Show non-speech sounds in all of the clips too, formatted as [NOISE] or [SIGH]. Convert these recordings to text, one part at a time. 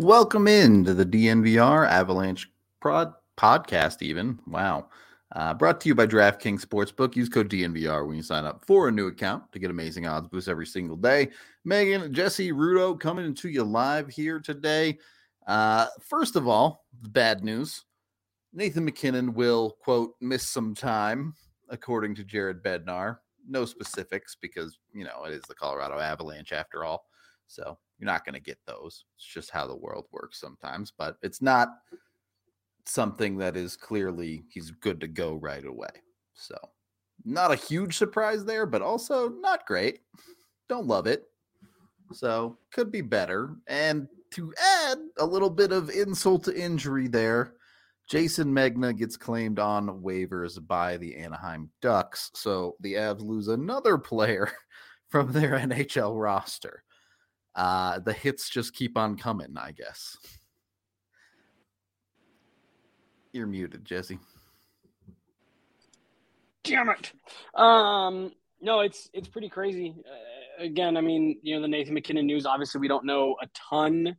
Welcome in to the DNVR Avalanche prod podcast. Even wow, uh, brought to you by DraftKings Sportsbook. Use code DNVR when you sign up for a new account to get amazing odds boosts every single day. Meghan, Jesse, Rudo coming to you live here today. Uh, first of all, the bad news: Nathan MacKinnon will quote miss some time, according to Jared Bednar. No specifics because you know it is the Colorado Avalanche after all. So you're not going to get those. It's just how the world works sometimes, but it's not something that is clearly he's good to go right away. So, not a huge surprise there, but also not great. Don't love it. So, could be better. And to add a little bit of insult to injury there, Jason Megna gets claimed on waivers by the Anaheim Ducks. So, the Avs lose another player [LAUGHS] from their NHL roster uh, the hits just keep on coming, I guess. You're muted, Jesse. Damn it. Um, no, it's it's pretty crazy. Uh, again, I mean, you know, the Nathan MacKinnon news. Obviously, we don't know a ton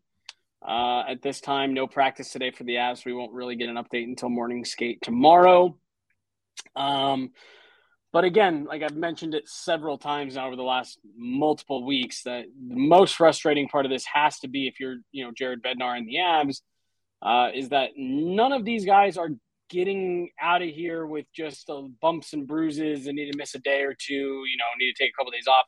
uh, at this time. No practice today for the Avs. We won't really get an update until morning skate tomorrow. Um, but again, like I've mentioned it several times now over the last multiple weeks, that the most frustrating part of this has to be if you're, you know, Jared Bednar and the Avs, uh, is that none of these guys are getting out of here with just the bumps and bruises and need to miss a day or two, you know, need to take a couple of days off.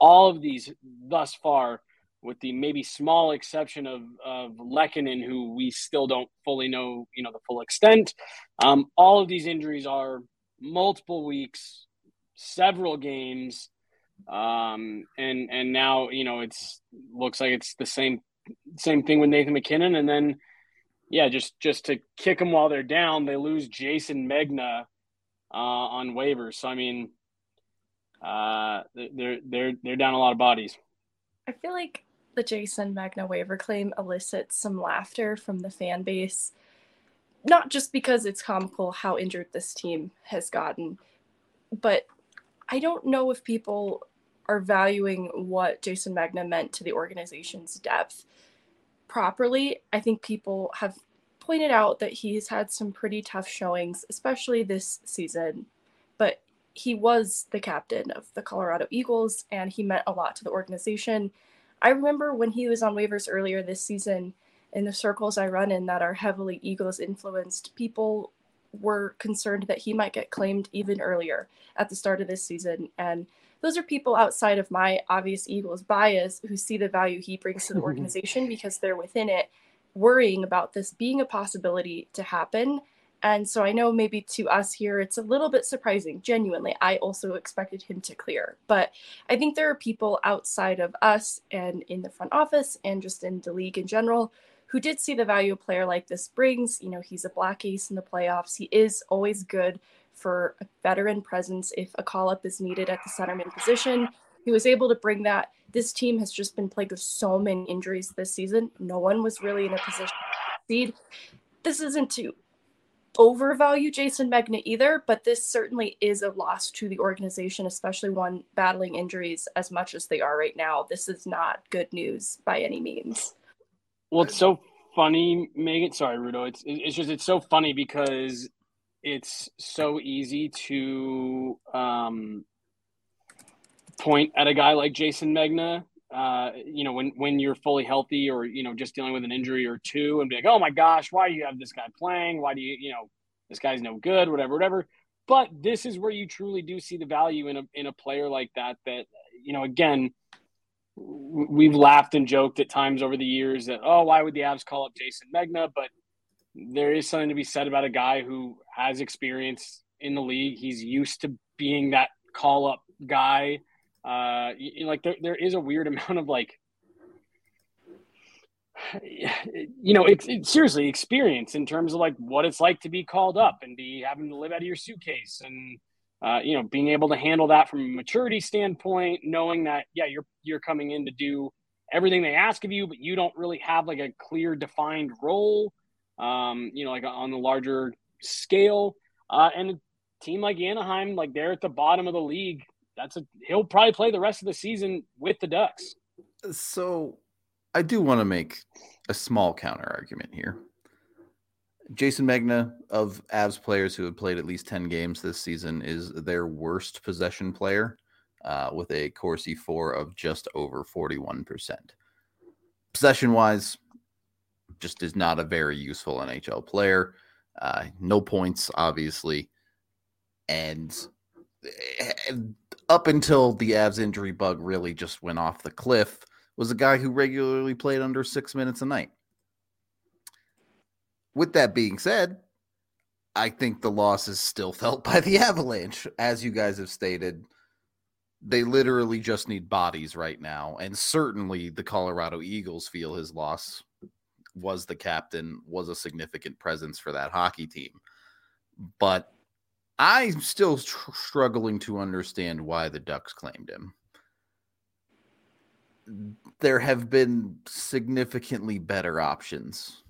All of these thus far, with the maybe small exception of of Lehkonen, who we still don't fully know, you know, the full extent. Um, all of these injuries are multiple weeks, several games, um, and and now you know it's looks like it's the same same thing with Nathan MacKinnon, and then yeah, just just to kick them while they're down, they lose Jason Megna uh, on waivers. So I mean, uh, they're they're they're down a lot of bodies. I feel like the Jason Megna waiver claim elicits some laughter from the fan base not just because it's comical how injured this team has gotten, but I don't know if people are valuing what Jason Megna meant to the organization's depth properly. I think people have pointed out that he's had some pretty tough showings, especially this season, but he was the captain of the Colorado Eagles and he meant a lot to the organization. I remember when he was on waivers earlier this season, in the circles I run in that are heavily Eagles influenced, people were concerned that he might get claimed even earlier at the start of this season. And those are people outside of my obvious Eagles bias who see the value he brings to the [LAUGHS] organization because they're within it, worrying about this being a possibility to happen. And so I know maybe to us here, it's a little bit surprising. Genuinely, I also expected him to clear. But I think there are people outside of us and in the front office and just in the league in general who did see the value a player like this brings. You know, he's a black ace in the playoffs. He is always good for a veteran presence if a call up is needed at the centerman position. He was able to bring that. This team has just been plagued with so many injuries this season. No one was really in a position to succeed. This isn't to overvalue Jason Megna either, but this certainly is a loss to the organization, especially one battling injuries as much as they are right now. This is not good news by any means. Well, it's so funny, Meghan. Sorry, Rudo. It's it's just it's so funny because it's so easy to um, point at a guy like Jason Megna. Uh, you know, when when you're fully healthy, or you know, just dealing with an injury or two, and be like, "Oh my gosh, why do you have this guy playing? Why do you, you know, this guy's no good, whatever, whatever." But this is where you truly do see the value in a in a player like that. That you know, again, we've laughed and joked at times over the years that oh why would the Avs call up Jason Megna? But there is something to be said about a guy who has experience in the league. He's used to being that call up guy. Uh you, like there, there is a weird [LAUGHS] amount of like you know it's, it's seriously experience in terms of like what it's like to be called up and be having to live out of your suitcase and uh, you know, being able to handle that from a maturity standpoint, knowing that yeah, you're you're coming in to do everything they ask of you, but you don't really have like a clear defined role. Um, you know, like on the larger scale, uh, and a team like Anaheim, like they're at the bottom of the league. That's a he'll probably play the rest of the season with the Ducks. So, I do want to make a small counter argument here. Jayson Megna of Avs players who have played at least 10 games this season is their worst possession player uh, with a Corsi For of just over 41%. Possession wise, just is not a very useful NHL player. Uh, no points, obviously. And up until the Avs injury bug really just went off the cliff, was a guy who regularly played under six minutes a night with that being said, I think the loss is still felt by the Avalanche, as you guys have stated. They literally just need bodies right now. And certainly the Colorado Eagles feel his loss was the captain, was a significant presence for that hockey team. But I'm still tr- struggling to understand why the Ducks claimed him. There have been significantly better options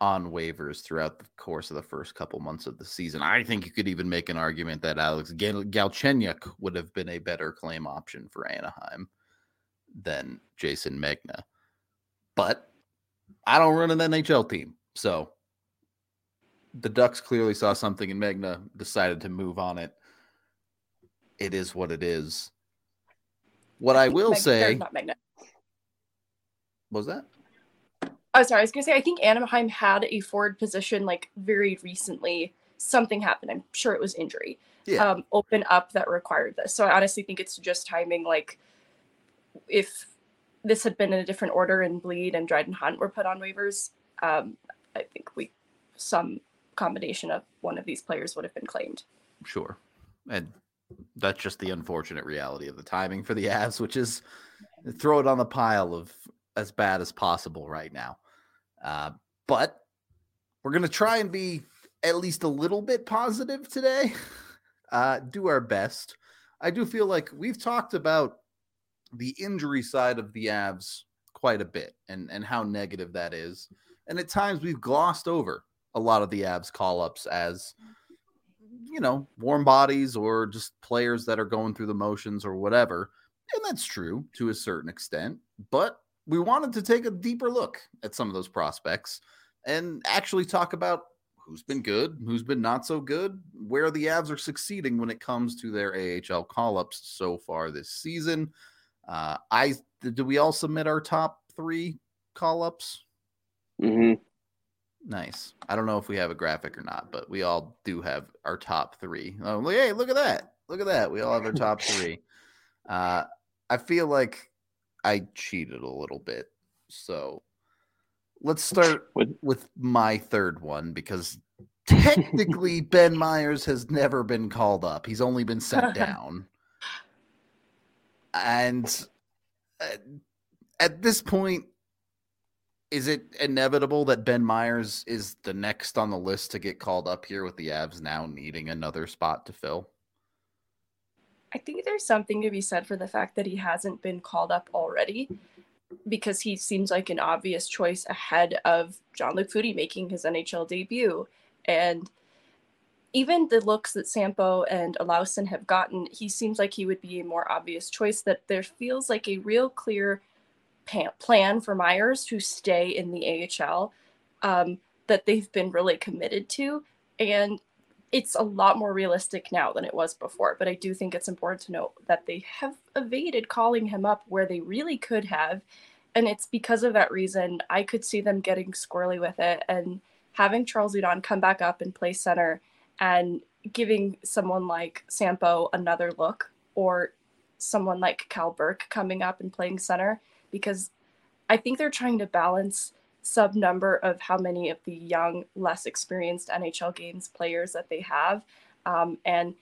on waivers throughout the course of the first couple months of the season. I think you could even make an argument that Alex Gal- Galchenyuk would have been a better claim option for Anaheim than Jason Megna. But I don't run an NHL team. So the Ducks clearly saw something in Megna, decided to move on it. It is what it is. What I, will Meg- say. Not Megna. Was that? Oh, sorry. I was gonna say I think Anaheim had a forward position like very recently. Something happened. I'm sure it was injury. Yeah. Um, open up that required this. So I honestly think it's just timing. Like if this had been in a different order and Blidh and Dryden Hunt were put on waivers, um, I think we some combination of one of these players would have been claimed. Sure, and that's just the unfortunate reality of the timing for the Avs, which is throw it on the pile of as bad as possible right now. Uh, but we're going to try and be at least a little bit positive today. [LAUGHS] Uh, do our best. I do feel like we've talked about the injury side of the Avs quite a bit and, and how negative that is. And at times we've glossed over a lot of the Avs call ups as, you know, warm bodies or just players that are going through the motions or whatever. And that's true to a certain extent. But we wanted to take a deeper look at some of those prospects and actually talk about who's been good, who's been not so good, where the Avs are succeeding when it comes to their AHL call ups so far this season. Uh, I did we all submit our top three call ups? Mm-hmm. Nice. I don't know if we have a graphic or not, but we all do have our top three. Oh, hey, look at that! Look at that. We all have our top three. [LAUGHS] Uh, I feel like I cheated a little bit. So let's start [LAUGHS] with my third one because technically [LAUGHS] Ben Meyers has never been called up. He's only been sent [LAUGHS] down. And uh, at this point, is it inevitable that Ben Meyers is the next on the list to get called up here with the Avs now needing another spot to fill? I think there's something to be said for the fact that he hasn't been called up already because he seems like an obvious choice ahead of Jean-Luc Foudy making his NHL debut. And even the looks that Sampo and Olausson have gotten, he seems like he would be a more obvious choice. That there feels like a real clear plan for Meyers to stay in the AHL um, that they've been really committed to. And it's a lot more realistic now than it was before. But I do think it's important to note that they have evaded calling him up where they really could have. And it's because of that reason I could see them getting squirrely with it and having Charles Hudon come back up and play center and giving someone like Sampo another look or someone like Cal Burke coming up and playing center because I think they're trying to balance sub number of how many of the young, less experienced NHL games players that they have. Um, and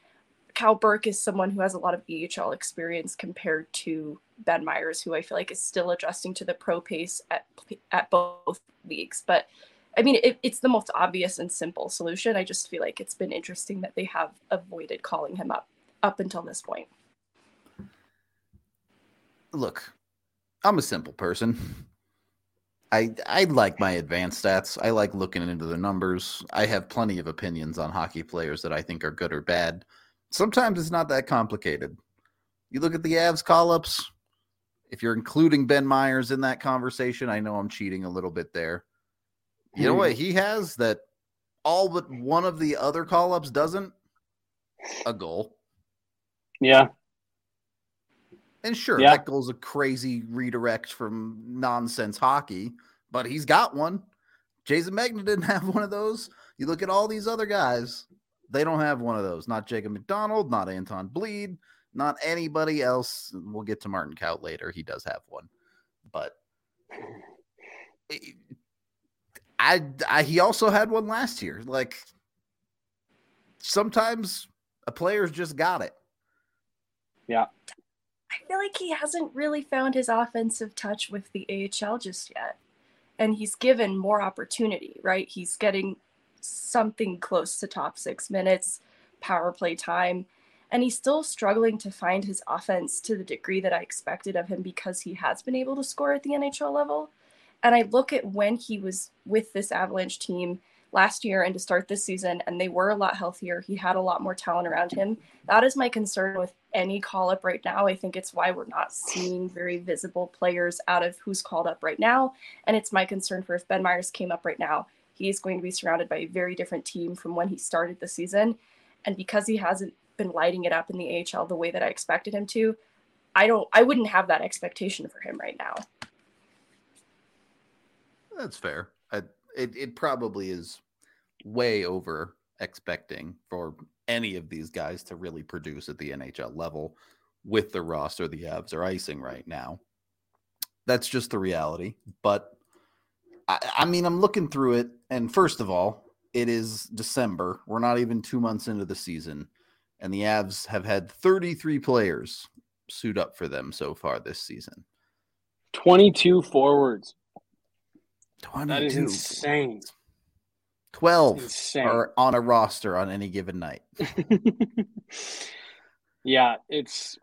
Cal Burke is someone who has a lot of AHL experience compared to Ben Meyers, who I feel like is still adjusting to the pro pace at at both leagues. But I mean, it, it's the most obvious and simple solution. I just feel like it's been interesting that they have avoided calling him up up until this point. Look, I'm a simple person. I I like my advanced stats. I like looking into the numbers. I have plenty of opinions on hockey players that I think are good or bad. Sometimes it's not that complicated. You look at the Avs call ups, if you're including Ben Meyers in that conversation, I know I'm cheating a little bit there. You know what Hmm. he has that all but one of the other call ups doesn't? A goal. Yeah. And sure, Yeah. that goal's a crazy redirect from nonsense hockey, but he's got one. Jason Megna didn't [LAUGHS] have one of those. You look at all these other guys, they don't have one of those. Not Jacob McDonald, not Anton Blidh, not anybody else. We'll get to Martin Kaut later. He does have one. But I, I he also had one last year. Like sometimes a player's just got it. I feel like he hasn't really found his offensive touch with the AHL just yet. And he's given more opportunity, right? He's getting something close to top six minutes, power play time. And he's still struggling to find his offense to the degree that I expected of him because he has been able to score at the NHL level. And I look at when he was with this Avalanche team last year and to start this season, and they were a lot healthier. He had a lot more talent around him. That is my concern with any call up right now. I think it's why we're not seeing very visible players out of who's called up right now. And it's my concern for if Ben Meyers came up right now, he's going to be surrounded by a very different team from when he started the season. And because he hasn't been lighting it up in the AHL the way that I expected him to, I don't I wouldn't have that expectation for him right now. That's fair. It it probably is way over expecting for any of these guys to really produce at the NHL level with the roster the Avs are icing right now. That's just the reality. But I, I mean, I'm looking through it, and first of all, it is December. We're not even two months into the season, and the Avs have had 33 players suit up for them so far this season. 22 forwards. That is insane. 12 Insane. are on a roster on any given night. [LAUGHS] yeah, it's.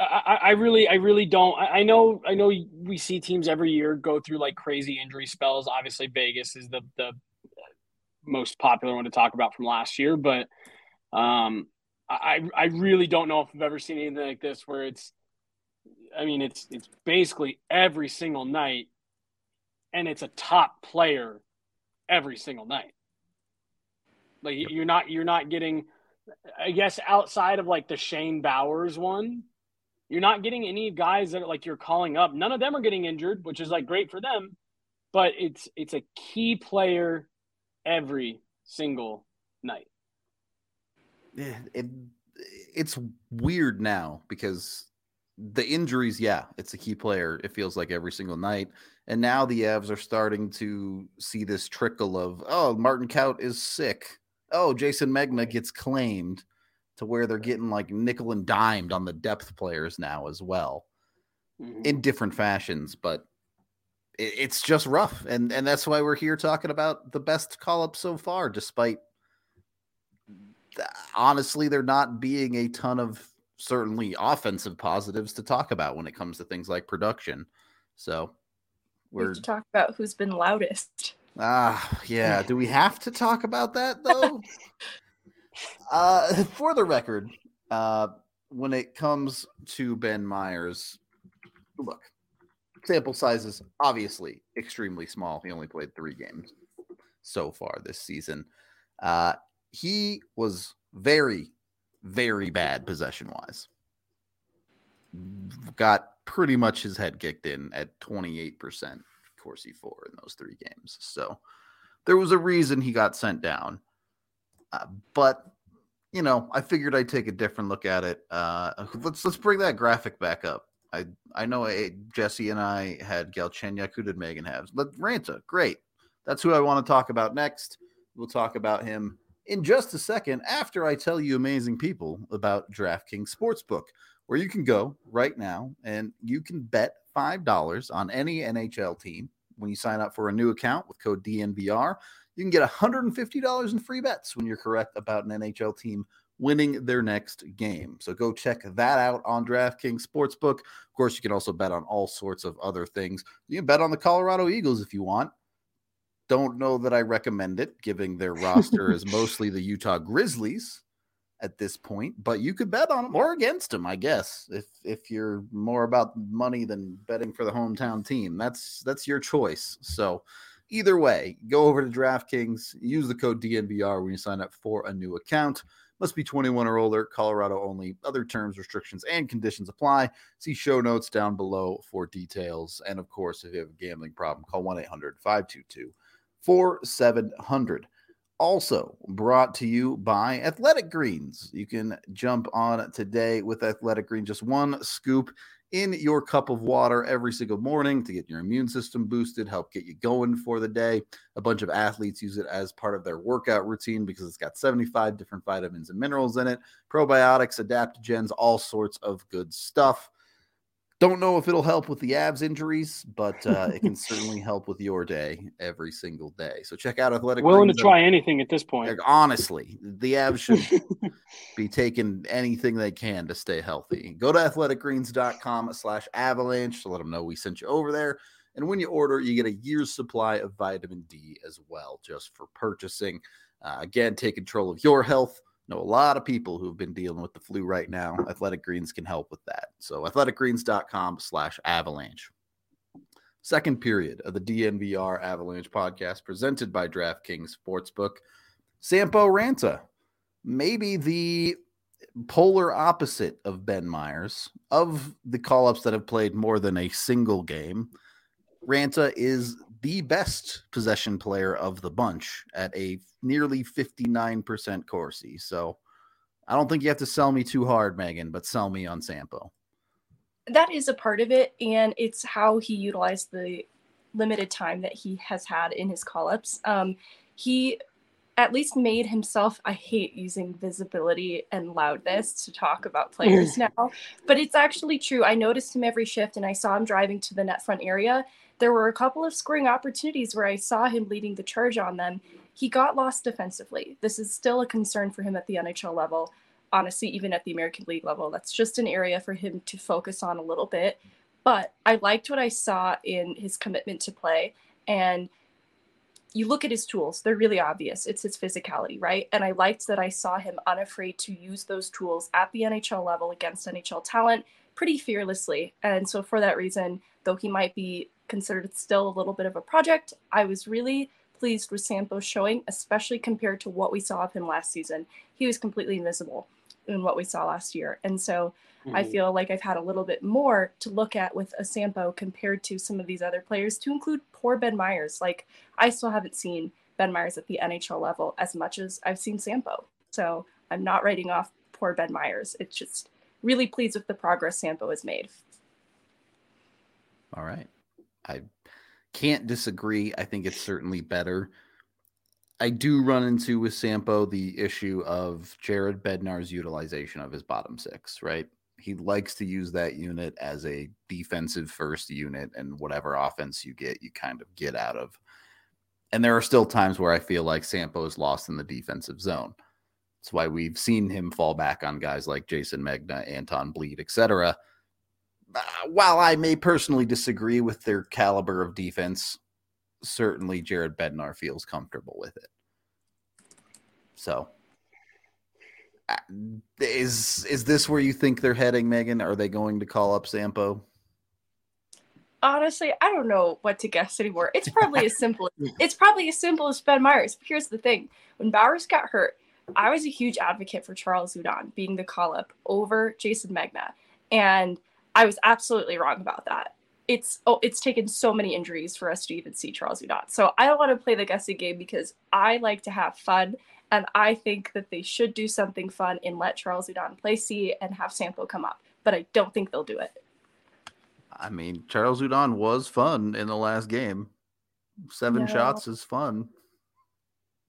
I, I I really, I really don't. I, I know, I know. We see teams every year go through like crazy injury spells. Obviously, Vegas is the the most popular one to talk about from last year, but um, I I really don't know if I've ever seen anything like this where it's. I mean, it's it's basically every single night, and it's a top player every single night. Like you're not you're not getting I guess outside of like the Shane Bowers one, you're not getting any guys that are like you're calling up. None of them are getting injured, which is like great for them. But it's it's a key player every single night. Yeah, it, it's weird now because the injuries, yeah, it's a key player. It feels like every single night. And now the Avs are starting to see this trickle of, oh, Martin Kaut is sick. Oh, Jason Megna gets claimed to where they're getting like nickel and dimed on the depth players now as well Mhm. in different fashions. But it, it's just rough. And, and that's why we're here talking about the best call up so far, despite honestly there not being a ton of certainly offensive positives to talk about when it comes to things like production. So We have we're to talk about who's been loudest. ah yeah. Do we have to talk about that [LAUGHS] though? uh for the record, uh when it comes to Ben Meyers, look, sample size is obviously extremely small. He only played three games so far this season. Uh he was very, very bad possession wise. Got pretty much his head kicked in at 28% Corsi For in those three games. So there was a reason he got sent down. Uh, but you know, I figured I'd take a different look at it. Uh, [LAUGHS] let's let's bring that graphic back up. I I know eh, Jesse and I had Galchenyuk. Who did Meghan have? Let Ranta. Great. That's who I want to talk about next. We'll talk about him in just a second after I tell you amazing people about DraftKings Sportsbook, where you can go right now and you can bet $5 on any NHL team when you sign up for a new account with code DNVR. You can get $150 in free bets when you're correct about an NHL team winning their next game. So go check that out on DraftKings Sportsbook. Of course, you can also bet on all sorts of other things. You can bet on the Colorado Eagles if you want. Don't know that I recommend it, given their roster is [LAUGHS] mostly the Utah Grizzlies. At this point, but you could bet on them or against them, I guess. If if you're more about money than betting for the hometown team, that's that's your choice. So either way, go over to DraftKings, use the code DNVR when you sign up for a new account. Must be 21 or older, Colorado only. Other terms, restrictions, and conditions apply. See show notes down below for details. And of course, if you have a gambling problem, call 1 800 522 4700. Also brought to you by Athletic Greens. You can jump on today with Athletic Greens, just one scoop in your cup of water every single morning to get your immune system boosted, help get you going for the day. A bunch of athletes use it as part of their workout routine because it's got 75 different vitamins and minerals in it, probiotics, adaptogens, all sorts of good stuff. Don't know if it'll help with the Avs injuries, but uh, it can [LAUGHS] certainly help with your day every single day. So check out Athletic. Greens. Willing Greens to try anything at this point. like, honestly, the Avs should [LAUGHS] be taking anything they can to stay healthy. Go to athleticgreens.com slash avalanche to let them know we sent you over there. And when you order, you get a year's supply of vitamin D as well, just for purchasing. Uh, again, take control of your health. Know a lot of people who've been dealing with the flu right now. Athletic Greens can help with that. So athleticgreens.com slash avalanche. Second period of the DNVR Avalanche podcast presented by DraftKings Sportsbook. Sampo Ranta, maybe the polar opposite of Ben Meyers. Of the call ups that have played more than a single game, Ranta is the best possession player of the bunch at a nearly 59% Corsi. So I don't think you have to sell me too hard, Meghan, but sell me on Sampo. that is a part of it and it's how he utilized the limited time that he has had in his call-ups um, he at least made himself i hate using visibility and loudness to talk about [LAUGHS] players now but it's actually true i noticed him every shift and i saw him driving to the net front area there were a couple of scoring opportunities where i saw him leading the charge on them he got lost defensively this is still a concern for him at the nhl level honestly, even at the American League level. That's just an area for him to focus on a little bit. But I liked what I saw in his commitment to play. And you look at his tools, they're really obvious. It's his physicality, right? And I liked that I saw him unafraid to use those tools at the NHL level against NHL talent pretty fearlessly. And so, for that reason, though he might be considered still a little bit of a project, I was really pleased with Sampo's showing, especially compared to what we saw of him last season. He was completely invisible in what we saw last year. And so I Mhm. feel like I've had a little bit more to look at with a Sampo compared to some of these other players, to include poor Ben Meyers. Like, I still haven't seen Ben Meyers at the NHL level as much as I've seen Sampo. So I'm not writing off poor Ben Meyers. It's just really pleased with the progress Sampo has made. All right. I can't disagree. I think it's certainly better. I do run into with Sampo the issue of Jared Bednar's utilization of his bottom six, right? He likes to use that unit as a defensive first unit, and whatever offense you get, you kind of get out of. And there are still times where I feel like Sampo is lost in the defensive zone. That's why we've seen him fall back on guys like Jason Megna, Anton Blidh, etc. Uh, while I may personally disagree with their caliber of defense, certainly Jared Bednar feels comfortable with it. So, uh, is is this where you think they're heading, Meghan? Are they going to call up Sampo? Honestly, I don't know what to guess anymore. It's probably as [LAUGHS] simple. It's probably as simple as Ben Meyers. But here's the thing: when Bowers got hurt, I was a huge advocate for Charles Hudon being the call up over Jason Megna, and I was absolutely wrong about that. It's oh, it's taken so many injuries for us to even see Charles Hudon. So I don't want to play the guessing game because I like to have fun, and I think that they should do something fun and let Charles Hudon play C and have Sampo come up. But I don't think they'll do it. I mean, Charles Hudon was fun in the last game. Seven No. shots is fun.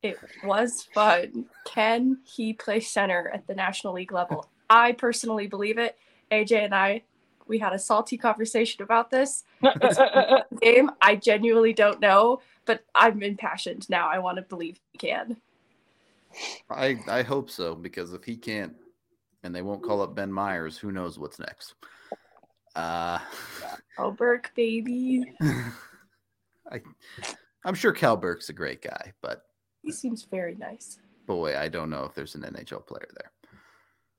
It was fun. Can he play center at the National League level? I personally believe it. AJ and I, we had a salty conversation about this [LAUGHS] game. I genuinely don't know, but I'm impassioned now. I want to believe he can. I I hope so because if he can't, and they won't call up Ben Meyers, who knows what's next? Uh, Oh, Burke, baby. [LAUGHS] I I'm sure Cal Burke's a great guy, but He seems very nice. boy, I don't know if there's an NHL player there.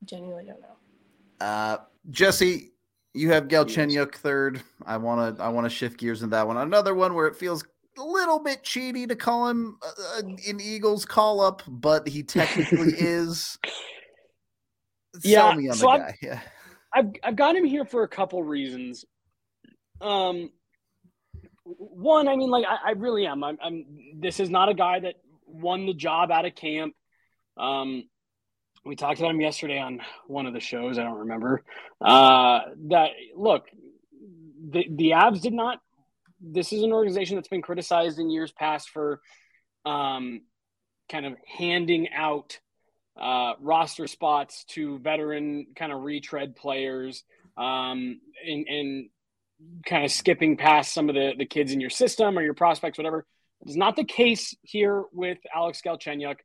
genuinely don't know. Uh, Jesse, you have Galchenyuk third. I want to I want to shift gears in that one. Another one where it feels a little bit cheaty to call him uh, an Eagles call up, but he technically [LAUGHS] is. Yeah, Sell me on so guy. Yeah. I've I've got him here for a couple reasons. Um, one, I mean, like I, I really am. I'm, I'm. This is not a guy that won the job out of camp. Um, we talked about him yesterday on one of the shows. I don't remember. Uh, that look, the the Avs did not. This is an organization that's been criticized in years past for, um, kind of handing out uh, roster spots to veteran kind of retread players um, and, and kind of skipping past some of the, the kids in your system or your prospects, whatever. It's not the case here with Alex Galchenyuk.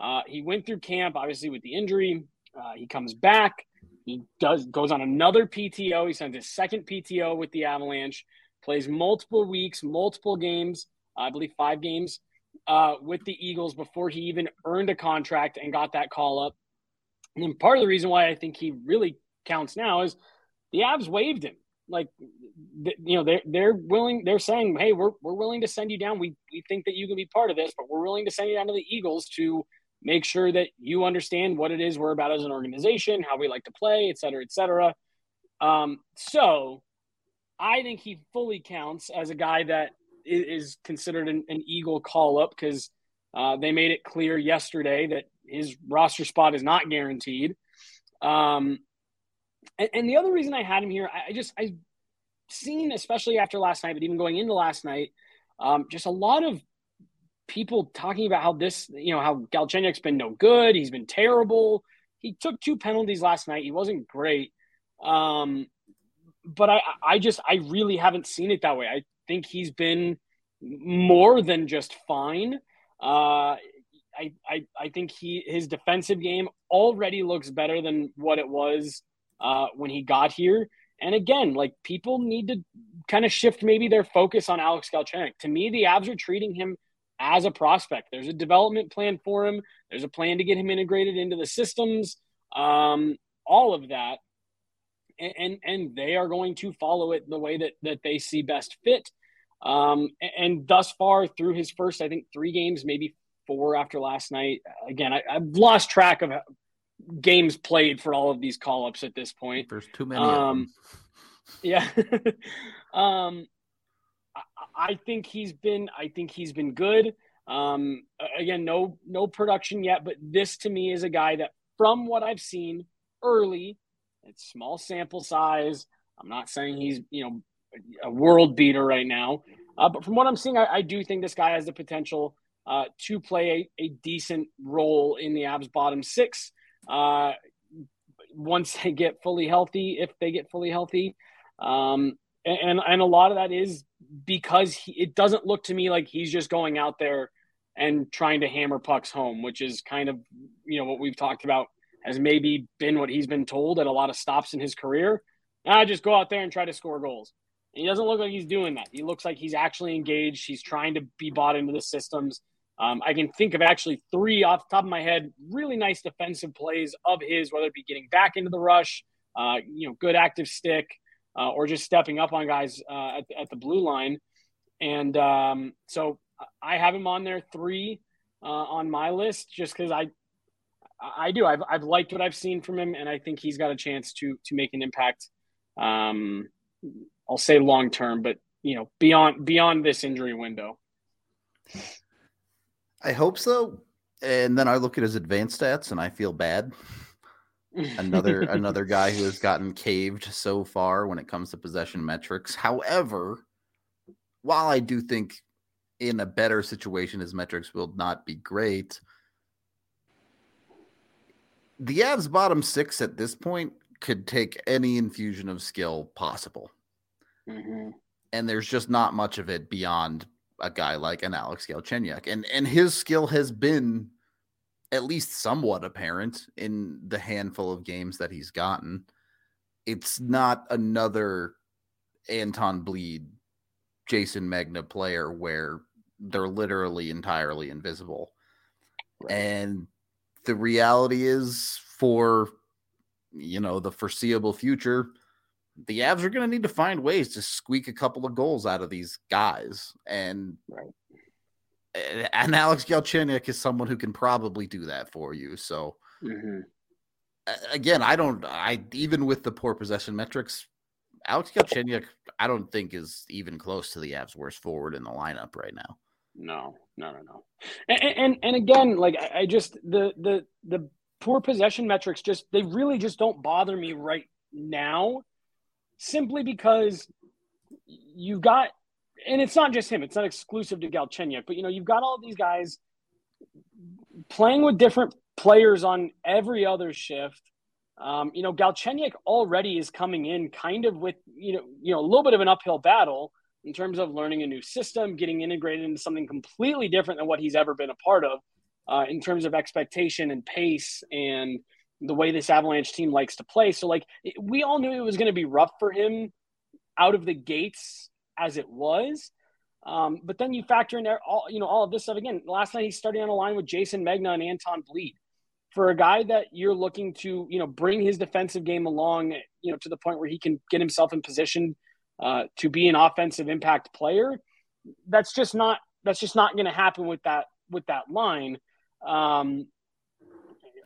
Uh, he went through camp, obviously, with the injury. Uh, he comes back. He does goes on another PTO. He sends his second PTO with the Avalanche. Plays multiple weeks, multiple games. I believe five games uh, with the Eagles before he even earned a contract and got that call up. And part of the reason why I think he really counts now is the Avs waived him. Like, you know, they're they're willing. They're saying, "Hey, we're we're willing to send you down. We we think that you can be part of this, but we're willing to send you down to the Eagles to make sure that you understand what it is we're about as an organization, how we like to play, et cetera, et cetera." Um, so, I think he fully counts as a guy that is considered an, an Eagle call up because uh, they made it clear yesterday that his roster spot is not guaranteed. Um, and, and the other reason I had him here, I, I just I've seen, especially after last night, but even going into last night, um, just a lot of people talking about how this, you know, how Galchenyuk's been no good. He's been terrible. He took two penalties last night. He wasn't great. Um, but I, I just, I really haven't seen it that way. I think he's been more than just fine. Uh, I, I, I think he his defensive game already looks better than what it was uh, when he got here. And again, like people need to kind of shift maybe their focus on Alex Galchenyuk. To me, the Avs are treating him as a prospect. There's a development plan for him. There's a plan to get him integrated into the systems. Um, all of that, and, and and they are going to follow it the way that that they see best fit. Um, and, thus far, through his first, I think three games, maybe four after last night. Again, I, I've lost track of games played for all of these call ups at this point. There's too many. Um. Yeah. [LAUGHS] um, I, think he's been. I think he's been good. Um, again, no no production yet, but this to me is a guy that, from what I've seen early, it's small sample size. I'm not saying he's you know a world beater right now, uh, but from what I'm seeing, I, I do think this guy has the potential uh, to play a, a decent role in the Avs bottom six. Uh, once they get fully healthy, if they get fully healthy. Um, and, and a lot of that is because he, it doesn't look to me like he's just going out there and trying to hammer pucks home, which is kind of, you know, what we've talked about has maybe been what he's been told at a lot of stops in his career. I just go out there and try to score goals. And he doesn't look like he's doing that. He looks like he's actually engaged. He's trying to be bought into the systems. Um, I can think of actually three off the top of my head, really nice defensive plays of his, whether it be getting back into the rush, uh, you know, good active stick, uh, or just stepping up on guys uh, at, at the blue line. And um, so I have him on there three uh, on my list, just because I I do I've I've liked what I've seen from him, and I think he's got a chance to to make an impact. Um, I'll say long term, but you know beyond beyond this injury window. I hope so. And then I look at his advanced stats and I feel bad. Another [LAUGHS] another guy who has gotten caved so far when it comes to possession metrics. However, while I do think in a better situation his metrics will not be great, the Avs bottom six at this point could take any infusion of skill possible. Mhm. and there's just not much of it beyond a guy like an Alex Galchenyuk. And and his skill has been at least somewhat apparent in the handful of games that he's gotten. It's not another Anton Blidh, Jason Megna player where they're literally entirely invisible. Right. And the reality is for you know, the foreseeable future, the Avs are going to need to find ways to squeak a couple of goals out of these guys. And Right. And Alex Galchenyuk is someone who can probably do that for you. So Mm-hmm. again, I don't. I even with the poor possession metrics, Alex Galchenyuk, I don't think is even close to the Avs' worst forward in the lineup right now. No, no, no, no. And and, and again, like I, I just the the the poor possession metrics just they really just don't bother me right now, simply because you've got, and it's not just him. It's not exclusive to Galchenyuk, but you know you've got all these guys playing with different players on every other shift. Um, you know, Galchenyuk already is coming in kind of with you know you know a little bit of an uphill battle in terms of learning a new system, getting integrated into something completely different than what he's ever been a part of, uh, in terms of expectation and pace and the way this Avalanche team likes to play. So, like, we all knew it was going to be rough for him out of the gates as it was. Um, but then you factor in all you know all of this stuff again. Last night he started on a line with Jason Megna and Anton Blidh. For a guy that you're looking to, you know, bring his defensive game along, you know, to the point where he can get himself in position uh, to be an offensive impact player. That's just not that's just not going to happen with that with that line um,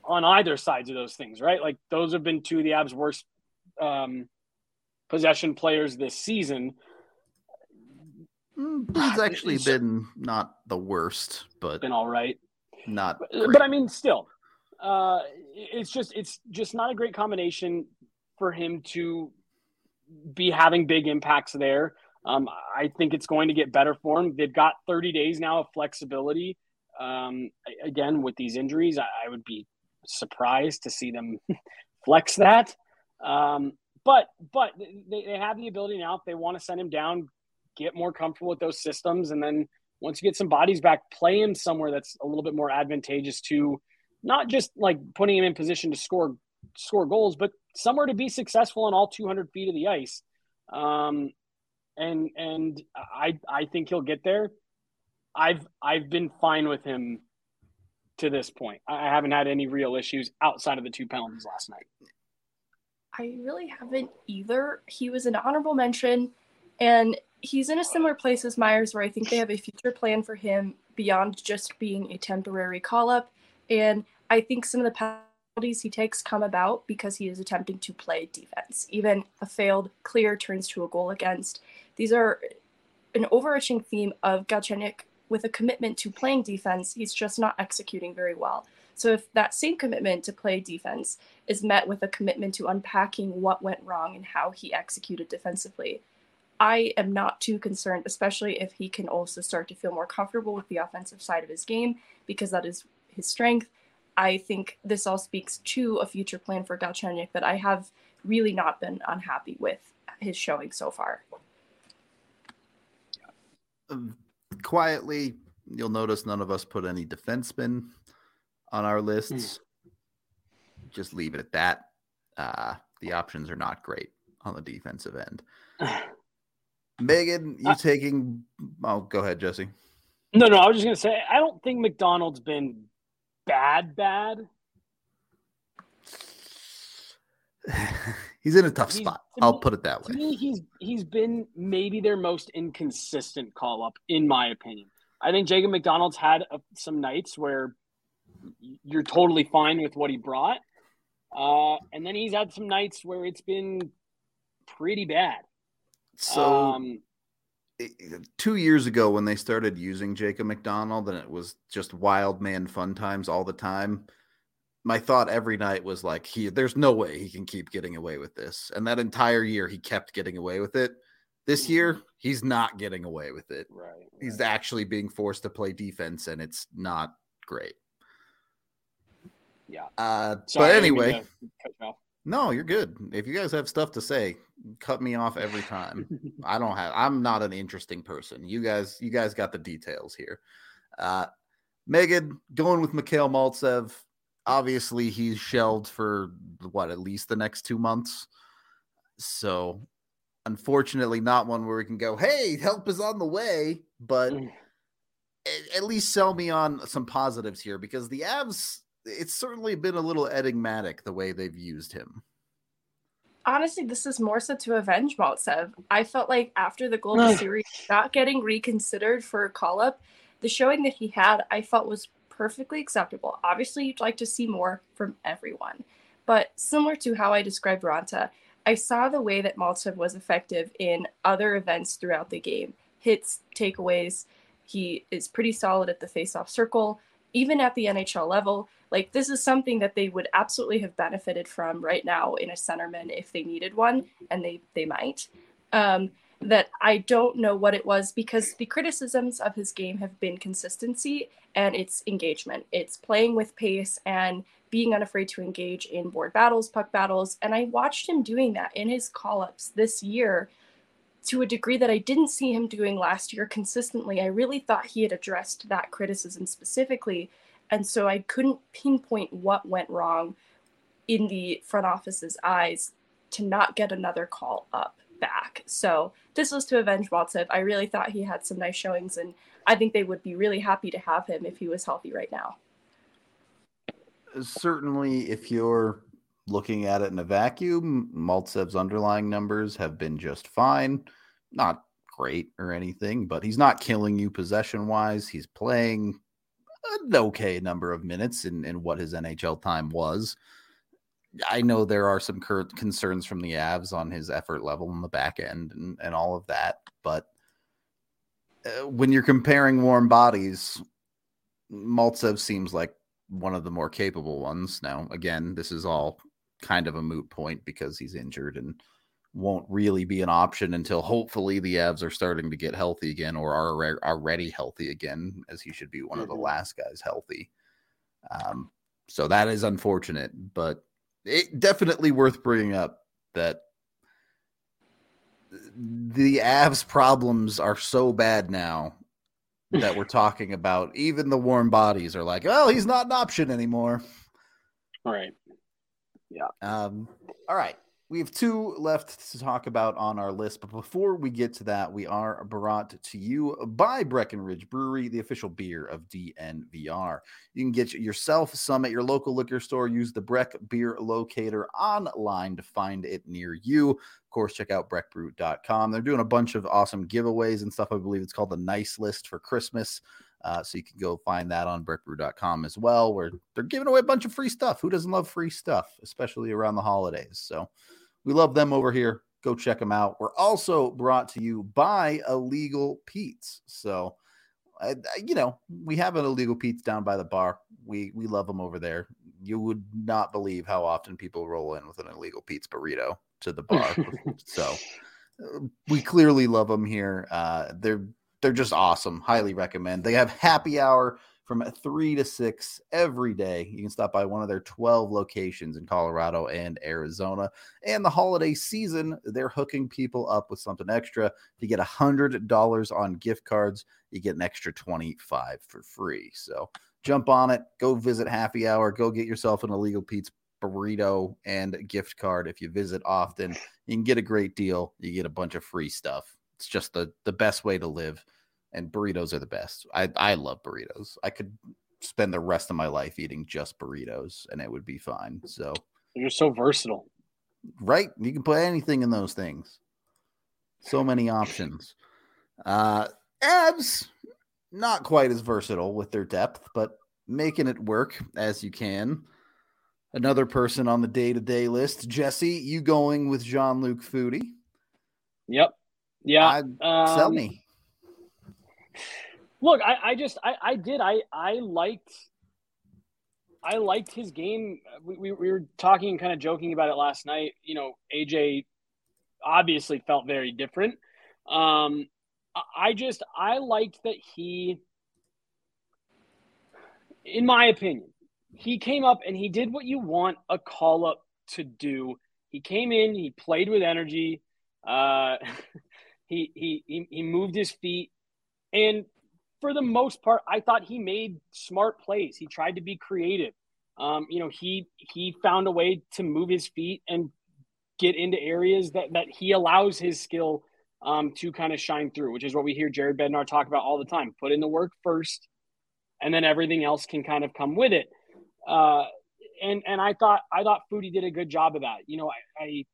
on either sides of those things, right? Like those have been two of the Avs' worst um, possession players this season. Mm, He's actually It's- been not the worst, but Been all right, not. but, great. but I mean, still, uh, it's just it's just not a great combination for him to be having big impacts there. Um, I think it's going to get better for him. They've got 30 days now of flexibility. Um, again, with these injuries, I, I would be surprised to see them [LAUGHS] flex that. Um, but but they, they have the ability now if they want to send him down, get more comfortable with those systems, and then once you get some bodies back, play him somewhere that's a little bit more advantageous to not just like putting him in position to score score goals, but somewhere to be successful on all 200 feet of the ice. Um, and and I I think he'll get there. I've I've been fine with him to this point. I haven't had any real issues outside of the two penalties last night. I really haven't either. He was an honorable mention, and he's in a similar place as Meyers, where I think they have a future plan for him beyond just being a temporary call up. And I think some of the penalties he takes come about because he is attempting to play defense. Even a failed clear turns to a goal against. These are an overarching theme of Galchenyuk with a commitment to playing defense. He's just not executing very well. So if that same commitment to play defense is met with a commitment to unpacking what went wrong and how he executed defensively, I am not too concerned, especially if he can also start to feel more comfortable with the offensive side of his game because that is his strength. I think this all speaks to a future plan for Galchenyuk that I have really not been unhappy with his showing so far. Um, quietly, you'll notice none of us put any defensemen on our lists. Just leave it at that. Uh, the options are not great on the defensive end. [LAUGHS] Meghan, you Uh, taking? Oh, go ahead, Jesse. No, no, I was just gonna say I don't think McDonald's been bad, bad. [LAUGHS] He's in a tough He's- spot. I'll me- put it that To way. me, he's he's been maybe their most inconsistent call up, in my opinion. I think Jacob McDonald's had a, some nights where you're totally fine with what he brought, uh, and then he's had some nights where it's been pretty bad. So um, two years ago, when they started using Jacob McDonald, and it was just wild man fun times all the time. My thought every night was like, he, there's no way he can keep getting away with this. And that entire year, he kept getting away with it. This year, he's not getting away with it. right, He's actually being forced to play defense, and it's not great. Yeah. Uh, Sorry, but I didn't mean anyway, to cut you off. no, you're good. If you guys have stuff to say, cut me off every time. [LAUGHS] I don't have. I'm not an interesting person. You guys, you guys got the details here. Uh, Meghan going with Mikhail Maltsev. Obviously, he's shelved for what at least the next two months. So, unfortunately, not one where we can go, "Hey, help is on the way." But Mm. at, at least sell me on some positives here because the Avs. It's certainly been a little enigmatic the way they've used him. honestly, this is more so to avenge Maltsev. I felt like after the global [SIGHS] series not getting reconsidered for a call up, the showing that he had, I felt was perfectly acceptable. Obviously, you'd like to see more from everyone. But similar to how I described Ranta, I saw the way that Maltsev was effective in other events throughout the game hits, takeaways. He is pretty solid at the face-off circle, even at the NHL level. Like this is something that they would absolutely have benefited from right now in a centerman if they needed one, and they they might. Um, that I don't know what it was because the criticisms of his game have been consistency and its engagement. It's playing with pace and being unafraid to engage in board battles, puck battles. And I watched him doing that in his call ups this year to a degree that I didn't see him doing last year consistently. I really thought he had addressed that criticism specifically. And so I couldn't pinpoint what went wrong in the front office's eyes to not get another call up back. So this was to avenge Maltsev. I really thought he had some nice showings, and I think they would be really happy to have him if he was healthy right now. Certainly, if you're looking at it in a vacuum, Maltsev's underlying numbers have been just fine. Not great or anything, but he's not killing you possession wise. He's playing an okay number of minutes in, in what his NHL time was. I know there are some concerns from the Avs on his effort level in the back end and, and all of that, but uh, when you're comparing warm bodies, Maltsev seems like one of the more capable ones. Now, again, this is all kind of a moot point because he's injured and won't really be an option until hopefully the Avs are starting to get healthy again or are already healthy again, as he should be one mm-hmm. of the mm-hmm. last guys healthy. Um, so that is unfortunate, but it definitely worth bringing up that the Avs problems are so bad now [LAUGHS] that we're talking about. Even the warm bodies are like, oh, he's not an option anymore. All right. Um, all right. We have two left to talk about on our list, but before we get to that, we are brought to you by Breckenridge Brewery, the official beer of DNVR. You can get yourself some at your local liquor store. Use the Breck Beer Locator online to find it near you. Of course, check out breckbrew.com. They're doing a bunch of awesome giveaways and stuff. I believe it's called the Nice List for Christmas. Uh, so you can go find that on breckbrew.com as well, where they're giving away a bunch of free stuff. Who doesn't love free stuff, especially around the holidays? So we love them over here. Go check them out. We're also brought to you by Illegal Pete's. So, I, you know, we have an Illegal Pete's down by the bar. We we love them over there. You would not believe how often people roll in with an Illegal Pete's burrito to the bar. [LAUGHS] so, uh, we clearly love them here. Uh, they're they're just awesome. Highly recommend. They have happy hour from three to six every day. You can stop by one of their 12 locations in Colorado and Arizona. And the holiday season, they're hooking people up with something extra. If you get a hundred dollars on gift cards, you get an extra 25 for free. So jump on it, go visit happy hour, go get yourself an illegal Pete's burrito and gift card. If you visit often, you can get a great deal. You get a bunch of free stuff. It's just the the best way to live and burritos are the best. I I love burritos. I could spend the rest of my life eating just burritos and it would be fine. So you're so versatile. Right? You can put anything in those things. So many options. Uh Avs not quite as versatile with their depth, but making it work as you can. Another person on the day-to-day list, Jesse, you going with Jean-Luc Foudy? Yep. Yeah. Um, sell me. Look, I, I just I, I did I I liked I liked his game. We, we, we were talking and kind of joking about it last night. You know, AJ obviously felt very different. Um, I just I liked that he, in my opinion, he came up and he did what you want a call up to do. He came in, he played with energy. Uh, [LAUGHS] he, he he he moved his feet. And for the most part, I thought he made smart plays. He tried to be creative. Um, you know, he he found a way to move his feet and get into areas that that he allows his skill um, to kind of shine through, which is what we hear Jared Bednar talk about all the time. Put in the work first, and then everything else can kind of come with it. Uh, and and I thought I thought Foudy did a good job of that. You know, I, I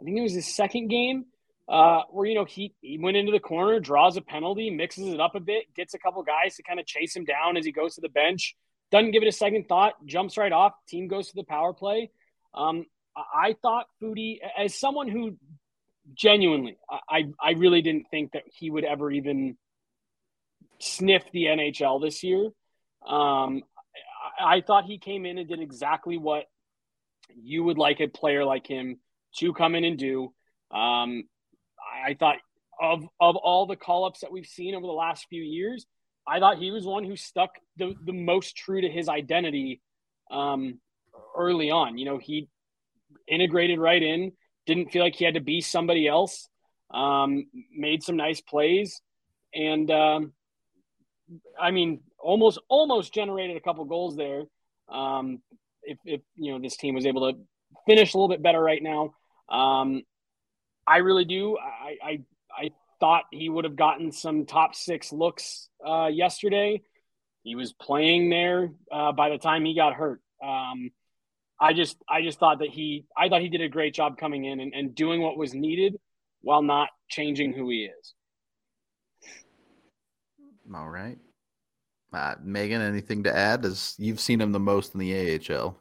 I think it was his second game, uh, where you know he he went into the corner, draws a penalty, mixes it up a bit, gets a couple guys to kind of chase him down as he goes to the bench. Doesn't give it a second thought, jumps right off. Team goes to the power play. Um, I thought Foudy, as someone who genuinely, I I really didn't think that he would ever even sniff the NHL this year. Um, I, I thought he came in and did exactly what you would like a player like him to come in and do. Um, I thought of of all the call ups that we've seen over the last few years, I thought he was one who stuck the, the most true to his identity um, early on. You know, he integrated right in, didn't feel like he had to be somebody else, um, made some nice plays, and um, I mean, almost almost generated a couple goals there. Um, if, if you know this team was able to finish a little bit better right now, um, I really do. I, I I thought he would have gotten some top six looks uh, yesterday. He was playing there uh, by the time he got hurt. Um, I just I just thought that he I thought he did a great job coming in and, and doing what was needed while not changing who he is. All right. Uh, Megan, anything to add? As you've seen him the most in the AHL.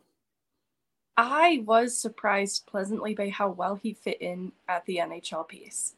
I was surprised pleasantly by how well he fit in at the NHL piece.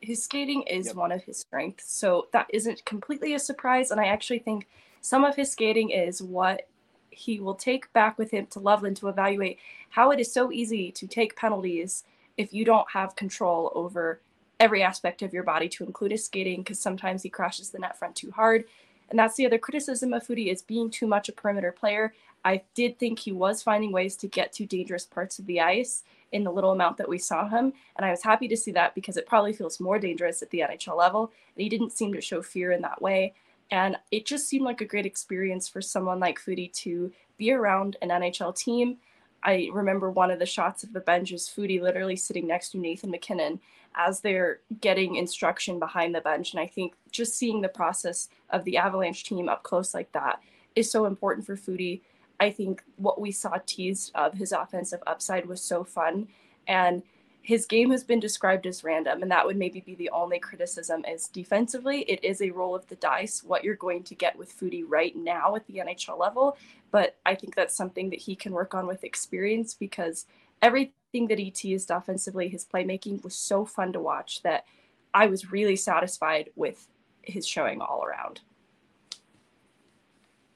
His skating is yep. one of his strengths, so that isn't completely a surprise. And I actually think some of his skating is what he will take back with him to Loveland to evaluate how it is so easy to take penalties if you don't have control over every aspect of your body, to include his skating, because sometimes he crashes the net front too hard. And that's the other criticism of Foudy is being too much a perimeter player. I did think he was finding ways to get to dangerous parts of the ice in the little amount that we saw him. And I was happy to see that because it probably feels more dangerous at the NHL level. And he didn't seem to show fear in that way. And it just seemed like a great experience for someone like Foudy to be around an NHL team. I remember one of the shots of the bench is Foudy literally sitting next to Nathan MacKinnon as they're getting instruction behind the bench. And I think just seeing the process of the Avalanche team up close like that is so important for Foudy I think what we saw teased of his offensive upside was so fun. And his game has been described as random, and that would maybe be the only criticism is defensively. It is a roll of the dice what you're going to get with Foudy right now at the NHL level. But I think that's something that he can work on with experience because everything that he teased offensively, his playmaking was so fun to watch that I was really satisfied with his showing all around.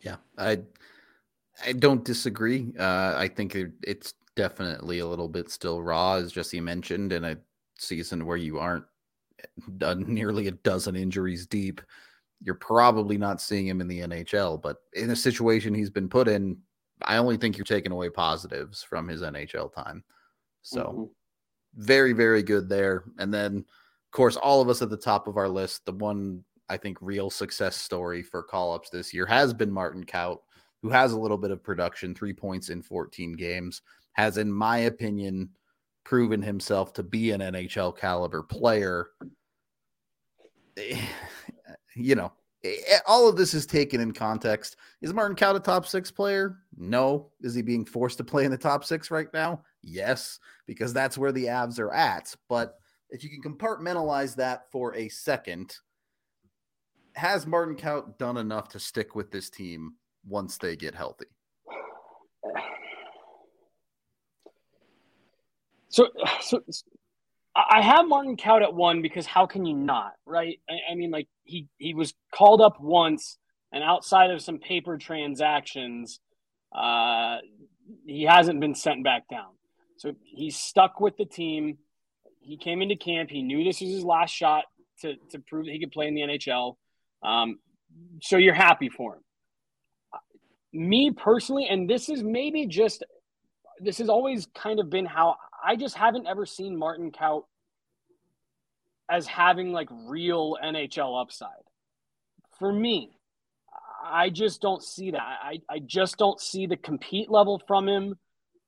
Yeah, I I don't disagree. Uh, I think it, it's definitely a little bit still raw, as Jesse mentioned, in a season where you aren't [LAUGHS] done nearly a dozen injuries deep. You're probably not seeing him in the NHL, but in a situation he's been put in, I only think you're taking away positives from his NHL time. So, mm-hmm. very, very good there. And then, of course, all of us at the top of our list, the one I think real success story for call ups this year has been Martin Kaut who has a little bit of production, three points in 14 games, has, in my opinion, proven himself to be an NHL caliber player. Eh, [SIGHS] you know, eh, eh, all of this is taken in context. Is Martin Kaut a top six player? No. Is he being forced to play in the top six right now? Yes, because that's where the Avs are at. But if you can compartmentalize that for a second, has Martin Kaut done enough to stick with this team once they get healthy? [SIGHS] So, so I have Martin Kaut at one because how can you not, right? I, I, mean, like he he was called up once, and outside of some paper transactions, uh, he hasn't been sent back down. So he's stuck with the team. He came into camp. He knew this was his last shot to to prove that he could play in the NHL. Um, so you're happy for him me personally, and this is maybe just this has always kind of been how I just haven't ever seen Martin Kaut as having like real NHL upside. For me, I just don't see that. I, I just don't see the compete level from him.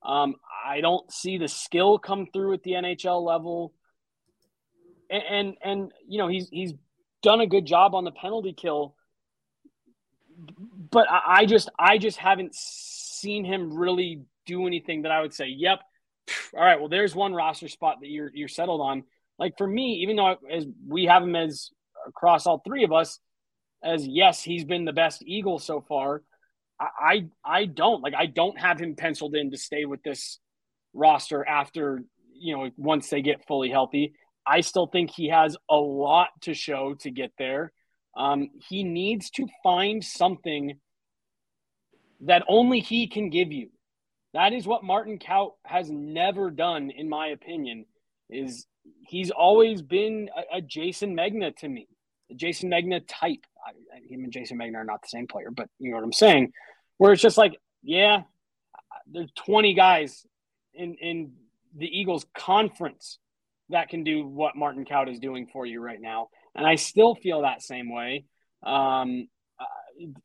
Um, I don't see the skill come through at the NHL level. And, and, and you know he's he's done a good job on the penalty kill, but I, I just I just haven't seen him really do anything that I would say, yep, all right, well, there's one roster spot that you're you're settled on. Like for me, even though as we have him as across all three of us, as yes, he's been the best Eagle so far. I, I don't like I don't have him penciled in to stay with this roster after you know once they get fully healthy. I still think he has a lot to show to get there. Um, he needs to find something that only he can give you. That is what Martin Kaut has never done, in my opinion. Is he's always been a, a Jayson Megna to me, a Jayson Megna type. I, him and Jason Megna are not the same player, but you know what I'm saying. Where it's just like, yeah, there's 20 guys in in the Eagles conference that can do what Martin Kaut is doing for you right now. And I still feel that same way. Um, uh,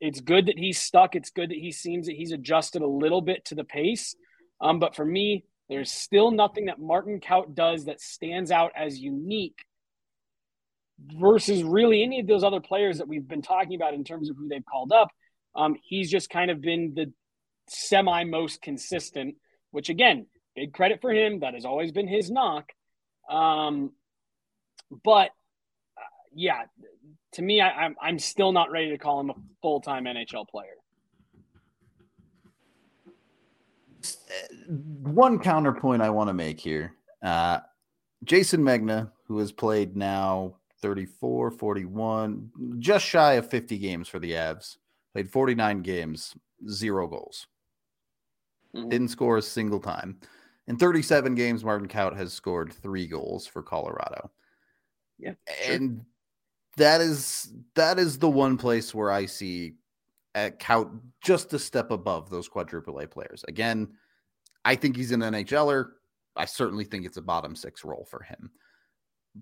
it's good that he's stuck. It's good that he seems that he's adjusted a little bit to the pace. Um, but for me, there's still nothing that Martin Kaut does that stands out as unique versus really any of those other players that we've been talking about in terms of who they've called up. Um, he's just kind of been the semi most consistent, which again, big credit for him. That has always been his knock. Um, but yeah, to me, I, I'm I'm still not ready to call him a full time NHL player. One counterpoint I want to make here. Uh, Jayson Megna, who has played now 34, 41, just shy of 50 games for the Avs, played 49 games, zero goals. Mm-hmm. Didn't score a single time. In 37 games, Martin Kaut has scored three goals for Colorado. Yeah. And that is that is the one place where I see at Kaut just a step above those quadruple A players. Again, I think he's an NHLer. I certainly think it's a bottom six role for him.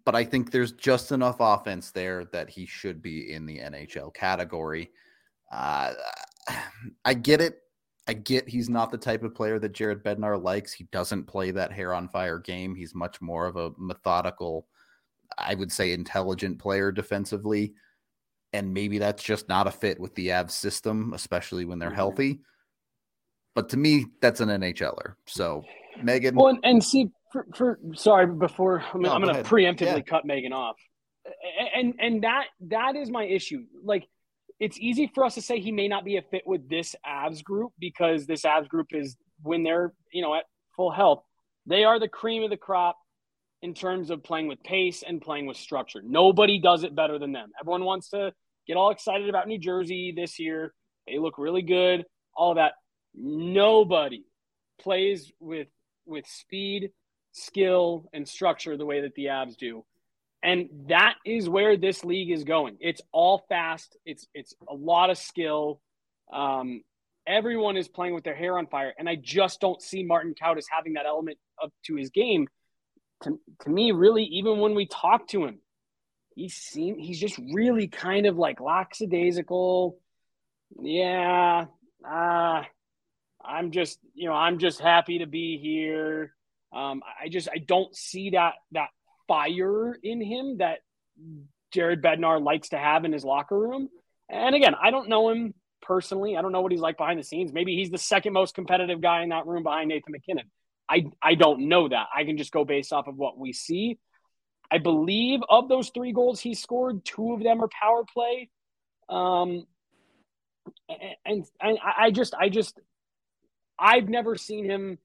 But I think there's just enough offense there that he should be in the NHL category. Uh, I get it. I get he's not the type of player that Jared Bednar likes. He doesn't play that hair on fire game. He's much more of a methodical, I would say, intelligent player defensively. And maybe that's just not a fit with the Avs system, especially when they're mm-hmm. healthy. But to me, that's an NHLer. So, Megan. Well, and, and see, for, for, sorry, before I'm, no, I'm going to preemptively yeah. cut Megan off, and and that that is my issue. Like it's easy for us to say he may not be a fit with this Avs group because this Avs group is when they're you know at full health, they are the cream of the crop in terms of playing with pace and playing with structure. Nobody does it better than them. Everyone wants to get all excited about New Jersey this year. They look really good, all that. Nobody plays with with speed, skill, and structure the way that the Avs do. And that is where this league is going. It's all fast. It's it's a lot of skill. Um, everyone is playing with their hair on fire, and I just don't see Martin Kaut as having that element up to his game. To, to me, really, even when we talk to him, he seem he's just really kind of like lackadaisical. Yeah, uh, I'm just you know I'm just happy to be here. Um, I just I don't see that that fire in him that Jared Bednar likes to have in his locker room. And again, I don't know him personally. I don't know what he's like behind the scenes. Maybe he's the second most competitive guy in that room behind Nathan MacKinnon. I I don't know that. I can just go based off of what we see. I believe of those three goals he scored, two of them are power play. Um, and, and I just I just I've never seen him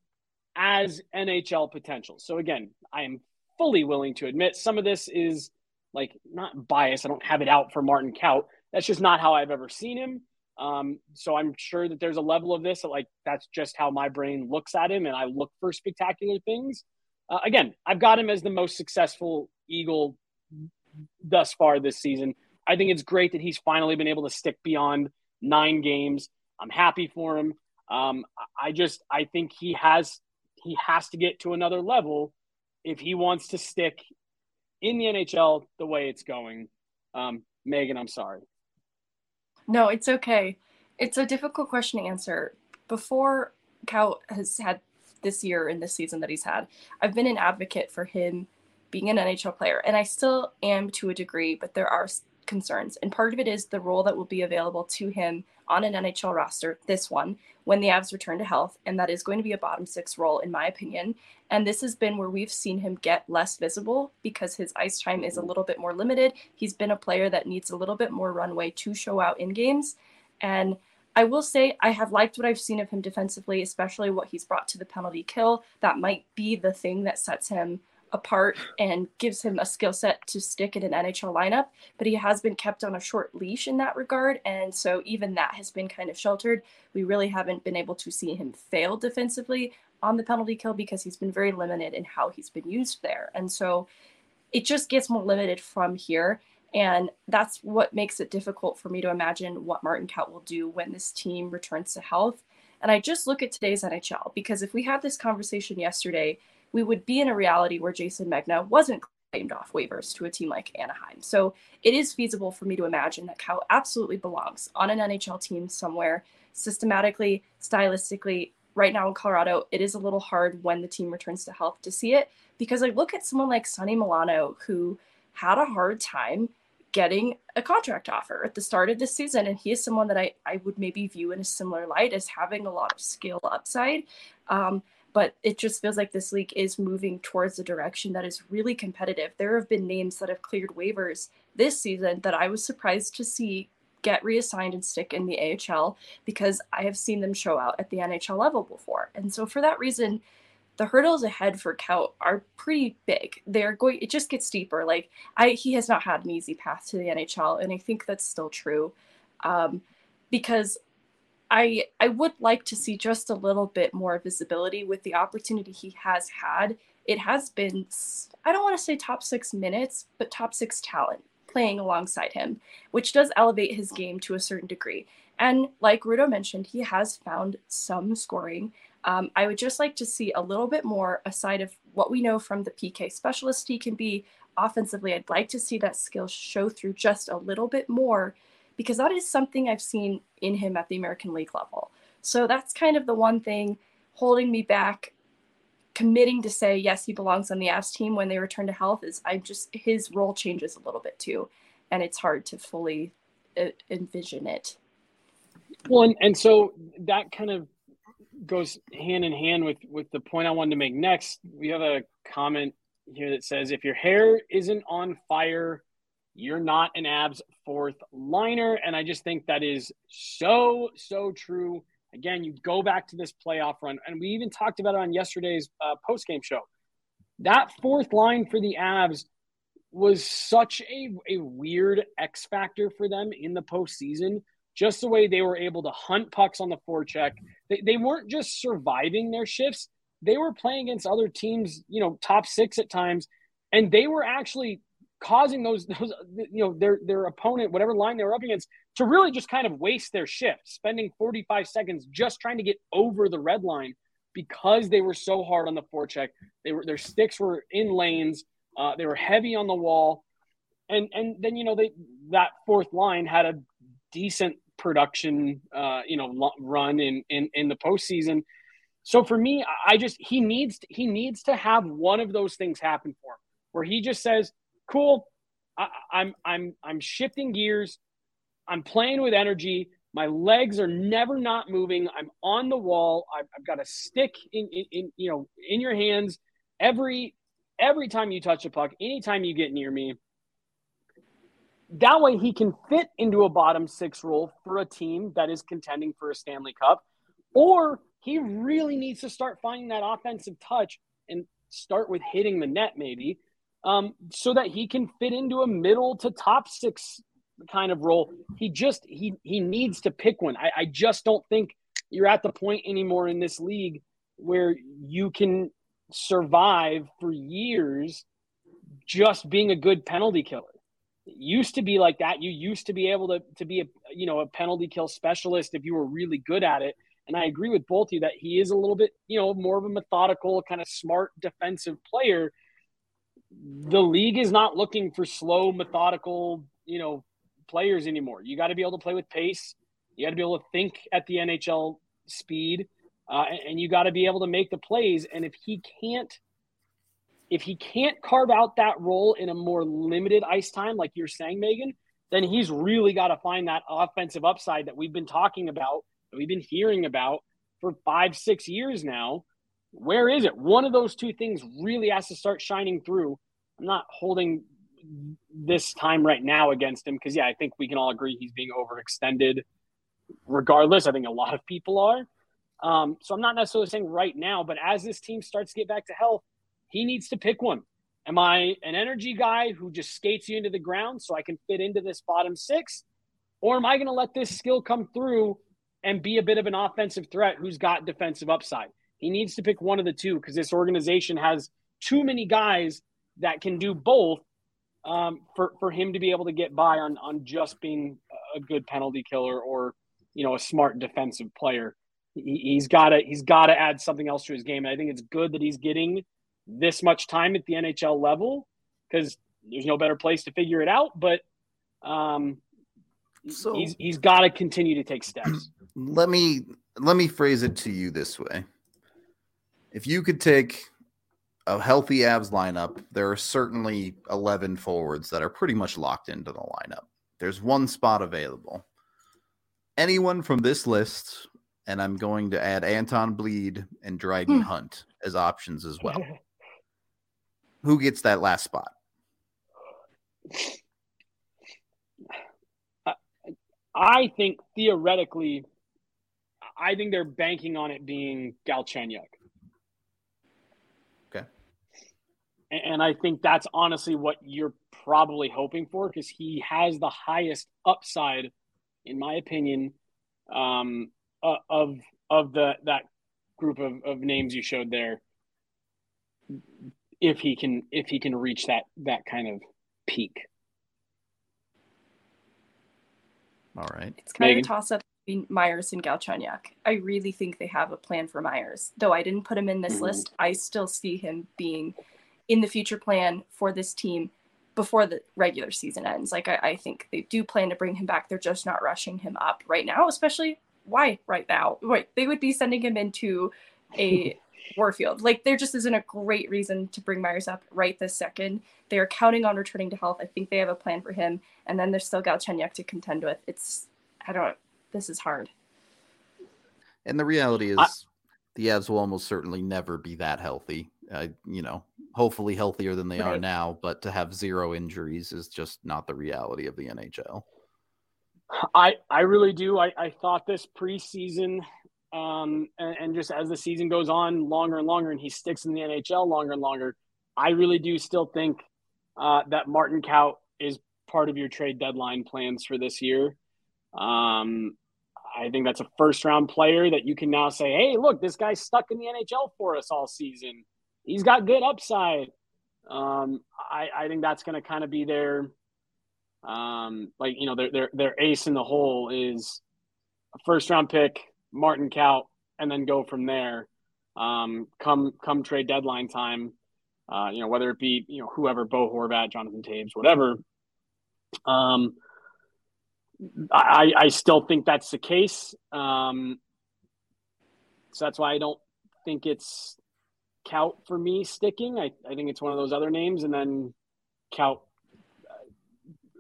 as NHL potential. So again, I am fully willing to admit some of this is like not bias. I don't have it out for Martin Kaut. That's just not how I've ever seen him. Um, so I'm sure that there's a level of this like that's just how my brain looks at him, and I look for spectacular things. Uh, again, I've got him as the most successful Eagle thus far this season. I think it's great that he's finally been able to stick beyond nine games. I'm happy for him. Um, I just I think he has he has to get to another level if he wants to stick in the NHL the way it's going. Um, Megan, I'm sorry. No, it's okay. It's a difficult question to answer. Before Cal has had this year and this season that he's had, I've been an advocate for him being an NHL player, and I still am to a degree, but there are concerns. And part of it is the role that will be available to him on an NHL roster, this one, when the Avs return to health. And that is going to be a bottom six role, in my opinion. And this has been where we've seen him get less visible because his ice time is a little bit more limited. He's been a player that needs a little bit more runway to show out in games. And I will say I have liked what I've seen of him defensively, especially what he's brought to the penalty kill. That might be the thing that sets him apart and gives him a skill set to stick in an NHL lineup, but he has been kept on a short leash in that regard. And so even that has been kind of sheltered. We really haven't been able to see him fail defensively on the penalty kill because he's been very limited in how he's been used there. And so it just gets more limited from here. And that's what makes it difficult for me to imagine what Martin Kaut will do when this team returns to health. And I just look at today's NHL because if we had this conversation yesterday, we would be in a reality where Jason Megna wasn't claimed off waivers to a team like Anaheim. So it is feasible for me to imagine that Kaut absolutely belongs on an NHL team somewhere, systematically, stylistically. Right now in Colorado, it is a little hard when the team returns to health to see it because I look at someone like Sonny Milano who had a hard time getting a contract offer at the start of this season. And he is someone that I, I would maybe view in a similar light as having a lot of skill upside. Um, but it just feels like this league is moving towards a direction that is really competitive. There have been names that have cleared waivers this season that I was surprised to see get reassigned and stick in the AHL because I have seen them show out at the NHL level before. And so for that reason, the hurdles ahead for Kaut are pretty big. They're going it just gets steeper. Like I he has not had an easy path to the NHL and I think that's still true. Um, because I I would like to see just a little bit more visibility with the opportunity he has had. It has been I don't want to say top 6 minutes, but top 6 talent playing alongside him, which does elevate his game to a certain degree. And like Rudo mentioned, he has found some scoring. Um, I would just like to see a little bit more aside of what we know from the PK specialist he can be offensively. I'd like to see that skill show through just a little bit more because that is something I've seen in him at the American League level. So that's kind of the one thing holding me back committing to say yes he belongs on the Avs team when they return to health is I just his role changes a little bit too and it's hard to fully envision it. Well and, and so that kind of goes hand in hand with with the point I wanted to make next. We have a comment here that says if your hair isn't on fire you're not an Avs fourth liner. And I just think that is so, so true. Again, you go back to this playoff run, and we even talked about it on yesterday's uh, post game show. That fourth line for the Avs was such a, a weird X factor for them in the postseason. Just the way they were able to hunt pucks on the forecheck. They, they weren't just surviving their shifts, they were playing against other teams, you know, top six at times, and they were actually causing those [LAUGHS] those you know their their opponent whatever line they were up against to really just kind of waste their shift spending 45 seconds just trying to get over the red line because they were so hard on the forecheck. They were their sticks were in lanes uh, they were heavy on the wall. And and then you know they that fourth line had a decent production uh, you know run in in in the postseason. So for me i just he needs he needs to have one of those things happen for him where he just says cool. I, I'm I'm I'm shifting gears. I'm playing with energy. My legs are never not moving. I'm on the wall. I've, I've got a stick in, in, in, you know in your hands every every time you touch a puck. Anytime you get near me. That way, he can fit into a bottom six role for a team that is contending for a Stanley Cup, or he really needs to start finding that offensive touch and start with hitting the net, maybe um, so that he can fit into a middle to top six kind of role. He just he he needs to pick one. I, I just don't think you're at the point anymore in this league where you can survive for years just being a good penalty killer. It used to be like that. You used to be able to to be a you know a penalty kill specialist if you were really good at it. And I agree with both of you that he is a little bit, you know, more of a methodical, kind of smart defensive player the league is not looking for slow, methodical, you know, players anymore. You got to be able to play with pace. You got to be able to think at the NHL speed, uh, and you got to be able to make the plays. And if he can't, if he can't carve out that role in a more limited ice time, like you're saying, Megan, then he's really got to find that offensive upside that we've been talking about, that we've been hearing about for five, six years now. Where is it? One of those two things really has to start shining through. I'm not holding this time right now against him because, yeah, I think we can all agree he's being overextended. Regardless, I think a lot of people are. Um, so I'm not necessarily saying right now, but as this team starts to get back to health, he needs to pick one. Am I an energy guy who just skates you into the ground so I can fit into this bottom six? Or am I going to let this skill come through and be a bit of an offensive threat who's got defensive upside? He needs to pick one of the two because this organization has too many guys that can do both um, for, for him to be able to get by on, on just being a good penalty killer or, you know, a smart defensive player he's got to he's got to add something else to his game. And I think it's good that he's getting this much time at the NHL level because there's no better place to figure it out. But um, so he's he's got to continue to take steps. [CLEARS THROAT] Let me let me phrase it to you this way: If you could take a healthy Avs lineup, there are certainly eleven forwards that are pretty much locked into the lineup. There's one spot available. Anyone from this list and I'm going to add Anton Blidh and Dryden hmm. Hunt as options as well. [LAUGHS] Who gets that last spot? I think theoretically, I think they're banking on it being Galchenyuk. Okay. And I think that's honestly what you're probably hoping for because he has the highest upside, in my opinion, um, uh, of of the that group of, of names you showed there if he can if he can reach that that kind of peak all right it's kind Megan? of a toss up between Meyers and galchenyuk i really think they have a plan for Meyers though i didn't put him in this mm-hmm. list i still see him being in the future plan for this team before the regular season ends like I, I think they do plan to bring him back they're just not rushing him up right now especially why right now? Right, they would be sending him into a [LAUGHS] Warfield. Like there just isn't a great reason to bring Meyers up right this second. They are counting on returning to health. I think they have a plan for him, and then there's still Galchenyuk to contend with. It's I don't. This is hard. And the reality is, I, the Avs will almost certainly never be that healthy. Uh, you know, hopefully healthier than they right. are now, but to have zero injuries is just not the reality of the NHL. I I really do. I, I thought this preseason, um, and, and, just as the season goes on longer and longer, and he sticks in the NHL longer and longer, I really do still think uh, that Martin Kaut is part of your trade deadline plans for this year. Um, I think that's a first round player that you can now say, hey, look, this guy's stuck in the NHL for us all season. He's got good upside. Um, I, I think that's going to kind of be their um, like you know, their their their ace in the hole is a first round pick, Martin Kaut, and then go from there. Um, come come trade deadline time, uh, you know, whether it be you know whoever, Bo Horvat, Jonathan Toews, whatever. Um, I I still think that's the case. Um, so that's why I don't think it's Kaut for me sticking. I, I think it's one of those other names, and then Kaut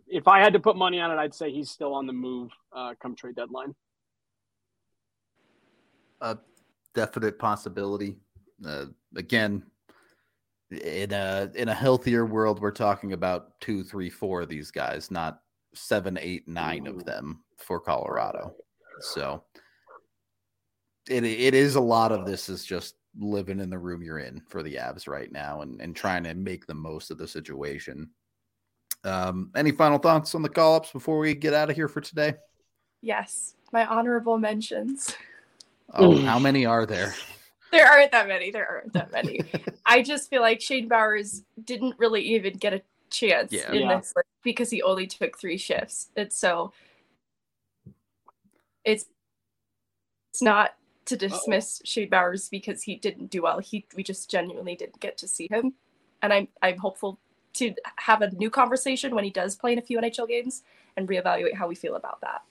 if I had to put money on it, I'd say he's still on the move uh, come trade deadline. A definite possibility. Uh, again, in a in a healthier world, we're talking about two, three, four of these guys, not seven, eight, nine of them for Colorado. So it it is a lot of this is just living in the room you're in for the Avs right now and, and trying to make the most of the situation. Um, any final thoughts on the call ups before we get out of here for today? Yes, my honorable mentions. Oh, how many are there? [LAUGHS] There aren't that many. There aren't that many. [LAUGHS] I just feel like Shane Bowers didn't really even get a chance yeah. in yeah. this because he only took three shifts. It's so it's it's not to dismiss. Shane Bowers because he didn't do well. He we just genuinely didn't get to see him, and I'm I'm hopeful to have a new conversation when he does play in a few NHL games and reevaluate how we feel about that.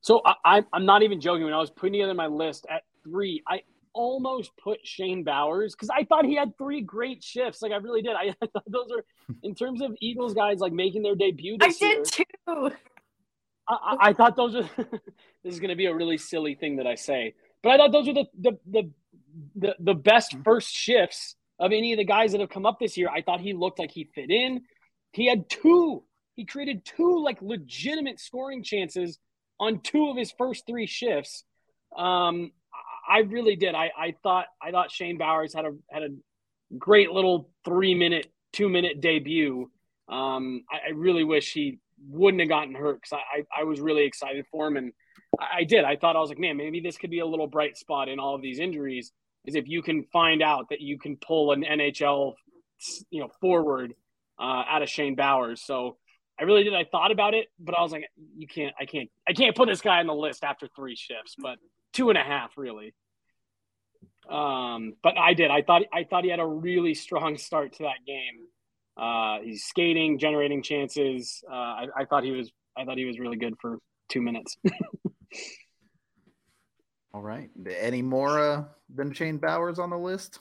So I, am not even joking. When I was putting together my list at three, I almost put Shane Bowers because I thought he had three great shifts. Like I really did. [LAUGHS] I thought those are in terms of Eagles guys like making their debut. I did year, too. I, I, thought those were. [LAUGHS] this is going to be a really silly thing that I say, but I thought those were the the the the, the best first shifts of any of the guys that have come up this year. I thought he looked like he fit in. He had two. He created two like legitimate scoring chances on two of his first three shifts. Um, I really did. I, I thought I thought Shane Bowers had a had a great little three minute, two minute debut. Um, I, I, really wish he wouldn't have gotten hurt because I, I, I, was really excited for him and I, I did. I thought I was like, man, maybe this could be a little bright spot in all of these injuries. Is if you can find out that you can pull an NHL, you know, forward uh, out of Shane Bowers. So I really did. I thought about it, but I was like, you can't, I can't, I can't put this guy on the list after three shifts, but two and a half really. Um, but I did. I thought I thought he had a really strong start to that game. Uh, he's skating, generating chances. Uh, I, I thought he was. I thought he was really good for two minutes. [LAUGHS] All right. Any more uh, than Shane Bowers on the list?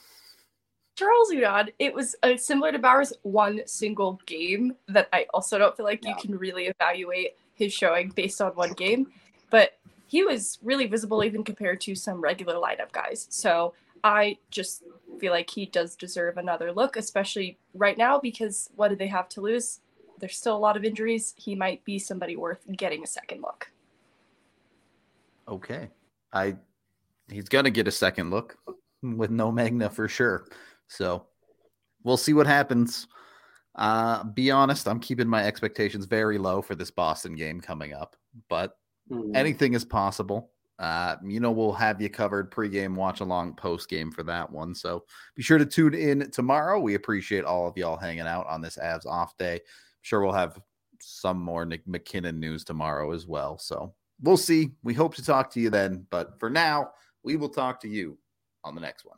Charles Hudon, it was uh, similar to Bowers' one single game that I also don't feel like yeah. you can really evaluate his showing based on one game. But he was really visible even compared to some regular lineup guys. So I just feel like he does deserve another look, especially right now because what do they have to lose? There's still a lot of injuries. He might be somebody worth getting a second look. Okay. I he's gonna get a second look with no Megna for sure. So we'll see what happens. Uh be honest, I'm keeping my expectations very low for this Boston game coming up, but Mm-hmm. Anything is possible. Uh, you know, we'll have you covered pregame, watch along, post game for that one. So be sure to tune in tomorrow. We appreciate all of y'all hanging out on this Avs off day. I'm sure we'll have some more Nick MacKinnon news tomorrow as well. So we'll see. We hope to talk to you then. But for now, we will talk to you on the next one.